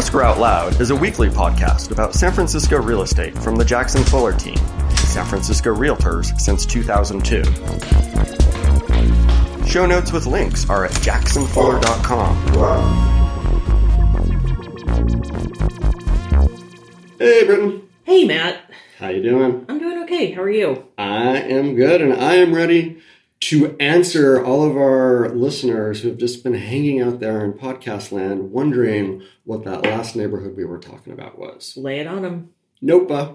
Escrow Out Loud is a weekly podcast about San Francisco real estate from the Jackson Fuller team, San Francisco Realtors since 2002. Show notes with links are at jacksonfuller.com. Hey, Britton. Hey, Matt. How you doing? I'm doing okay. How are you? I am good, and I am ready to answer all of our listeners who have just been hanging out there in podcast land wondering what that last neighborhood we were talking about was. Lay it on them. Nope. uh,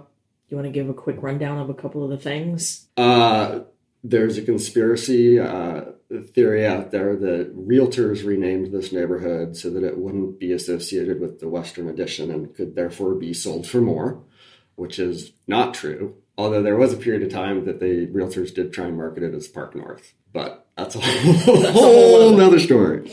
You want to give a quick rundown of a couple of the things? Uh, there's a conspiracy uh, theory out there that realtors renamed this neighborhood so that it wouldn't be associated with the Western Addition and could therefore be sold for more, which is not true. Although there was a period of time that the realtors did try and market it as Park North, but that's a whole, a whole other- story.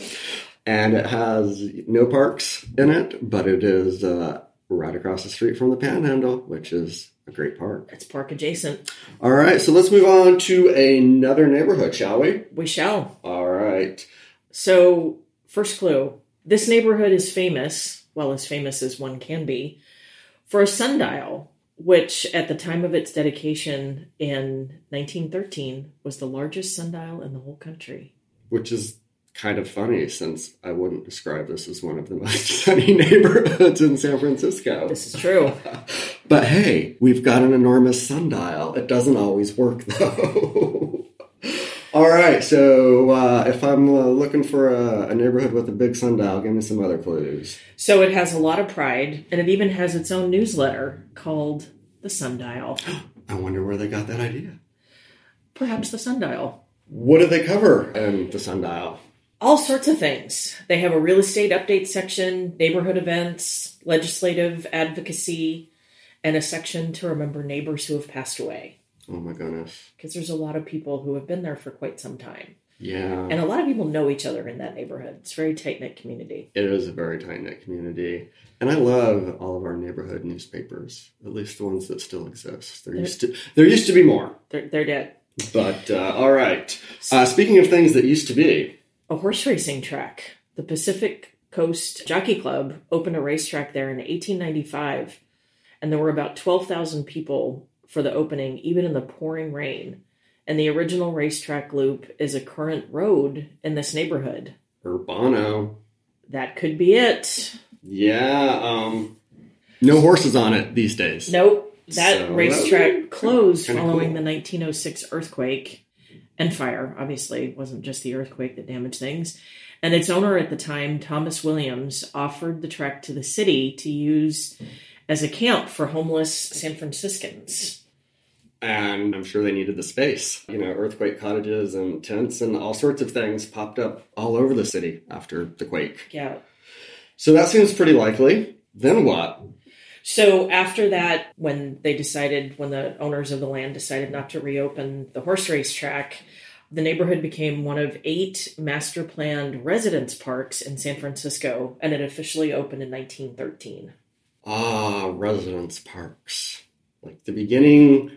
And it has no parks in it, but it is uh, right across the street from the Panhandle, which is a great park. It's park adjacent. All right, so let's move on to another neighborhood, shall we? We shall. All right. So, first clue this neighborhood is famous, well, as famous as one can be, for a sundial, which at the time of its dedication in 1913 was the largest sundial in the whole country. Which is kind of funny since I wouldn't describe this as one of the most sunny neighborhoods in San Francisco. This is true. But hey, we've got an enormous sundial. It doesn't always work though. All right, so uh, if I'm uh, looking for a, a neighborhood with a big sundial, give me some other clues. so, it has a lot of pride, and it even has its own newsletter called The Sundial. I wonder where they got that idea. Perhaps The Sundial. What do they cover in the sundial? all sorts of things. They have a real estate update section, neighborhood events, legislative advocacy, and a section to remember neighbors who have passed away. Oh my goodness. Because there's a lot of people who have been there for quite some time. Yeah. And a lot of people know each other in that neighborhood. It's a very tight knit community. It is a very tight knit community. And I love all of our neighborhood newspapers, at least the ones that still exist. There used to there used to be more. They're, they're dead. But uh, all right. Uh, speaking of things that used to be, A horse racing track. The Pacific Coast Jockey Club opened a racetrack there in 1895, and there were about 12,000 people for the opening, even in the pouring rain. And the original racetrack loop is a current road in this neighborhood. Urbano. That could be it. Yeah, um no horses on it these days. Nope. That So, racetrack uh, closed following cool. the 1906 earthquake and fire. Obviously, it wasn't just the earthquake that damaged things. And its owner at the time, Thomas Williams, offered the track to the city to use as a camp for homeless San Franciscans. And I'm sure they needed the space. You know, earthquake cottages and tents and all sorts of things popped up all over the city after the quake. Yeah. So that seems pretty likely. Then what? So after that, when they decided, when the owners of the land decided not to reopen the horse race track, the neighborhood became one of eight master planned residence parks in San Francisco, and it officially opened in 1913. Ah, residence parks. Like the beginning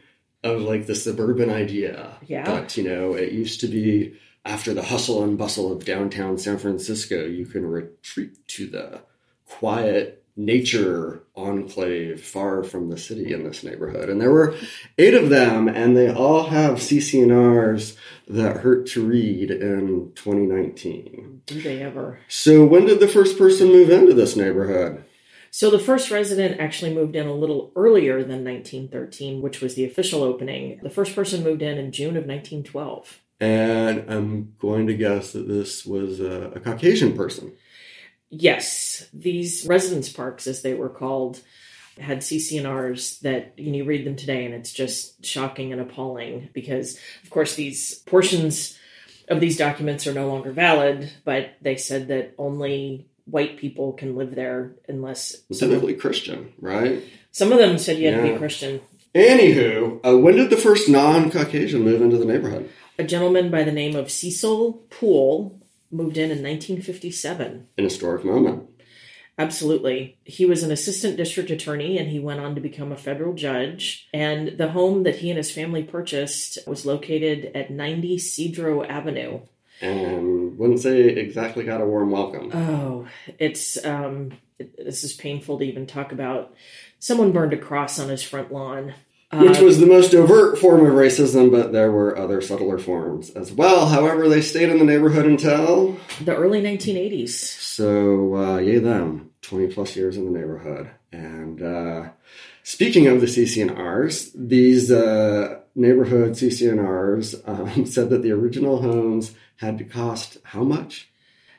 of like the suburban idea. Yeah. But you know, it used to be after the hustle and bustle of downtown San Francisco, you can retreat to the quiet nature enclave far from the city in this neighborhood. And there were eight of them, and they all have CCNRs that hurt to read in 2019. Do they ever? So when did the first person move into this neighborhood? So the first resident actually moved in a little earlier than 1913, which was the official opening. The first person moved in in June of 1912. And I'm going to guess that this was a, a Caucasian person. Yes, these residence parks, as they were called, had CCNRs that you, know, you read them today and it's just shocking and appalling because, of course, these portions of these documents are no longer valid, but they said that only white people can live there unless some Christian, right? some of them said you had to be Christian. Anywho, uh, when did the first non Caucasian move into the neighborhood? A gentleman by the name of Cecil Poole moved in in 1957. An historic moment. Absolutely. He was an assistant district attorney and he went on to become a federal judge. And the home that he and his family purchased was located at 90 Cedro Avenue. And wouldn't say exactly got a warm welcome. Oh, it's um, it, this is painful to even talk about. Someone burned a cross on his front lawn. Which Uh, was the most overt form of racism, but there were other subtler forms as well. However, they stayed in the neighborhood until the early 1980s. So, uh, yay them, 20 plus years in the neighborhood. And uh, speaking of the CCNRs, these uh, neighborhood CCNRs um, said that the original homes had to cost how much?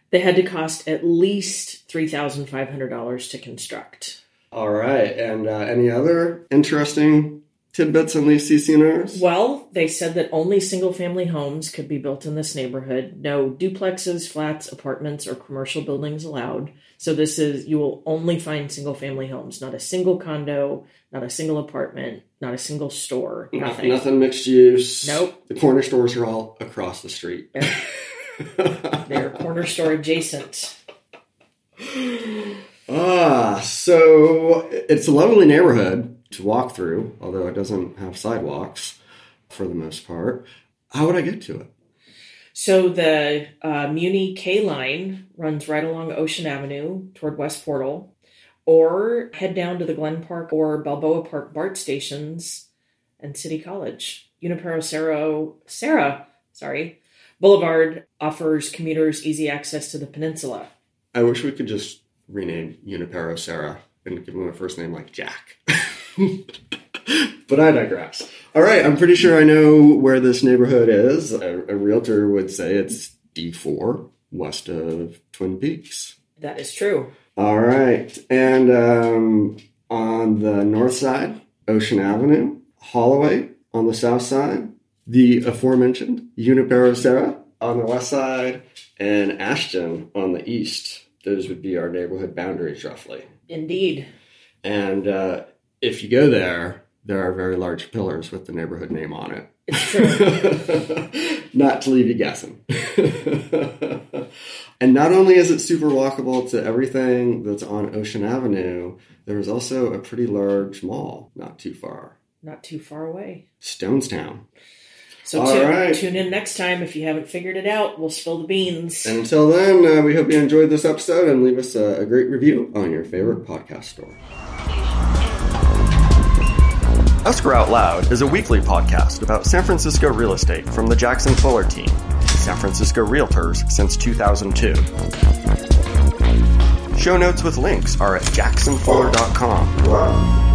They had to cost at least $3,500 to construct. All right. And uh, any other interesting tidbits on these CCNRs? Well, they said that only single family homes could be built in this neighborhood. No duplexes, flats, apartments, or commercial buildings allowed. So this is you will only find single family homes, not a single condo, not a single apartment, not a single store, nothing. Nothing mixed use. Nope. The corner stores are all across the street. They're corner store adjacent. Ah, so it's a lovely neighborhood to walk through, although it doesn't have sidewalks for the most part. How would I get to it? So the uh, Muni K line runs right along Ocean Avenue toward West Portal, or head down to the Glen Park or Balboa Park BART stations and City College. Junipero Cerro, Sarah, sorry, Boulevard offers commuters easy access to the peninsula. I wish we could just rename Junipero Serra and give him a first name like Jack. but I digress. All right, I'm pretty sure I know where this neighborhood is. A, a realtor would say it's D4, west of Twin Peaks. That is true. All right. And um, on the north side, Ocean Avenue, Holloway on the south side, the aforementioned Junipero Serra on the west side, and Ashton on the east. Those would be our neighborhood boundaries, roughly. Indeed. And uh, if you go there, there are very large pillars with the neighborhood name on it. It's true. not to leave you guessing. and not only is it super walkable to everything that's on Ocean Avenue, there's also a pretty large mall not too far. Not too far away. Stonestown. So All tu- right. tune in next time if you haven't figured it out. We'll spill the beans. And until then, uh, we hope you enjoyed this episode and leave us a, a great review on your favorite podcast store. Escrow Out Loud is a weekly podcast about San Francisco real estate from the Jackson Fuller team, San Francisco Realtors since 2002. Show notes with links are at jacksonfuller.com.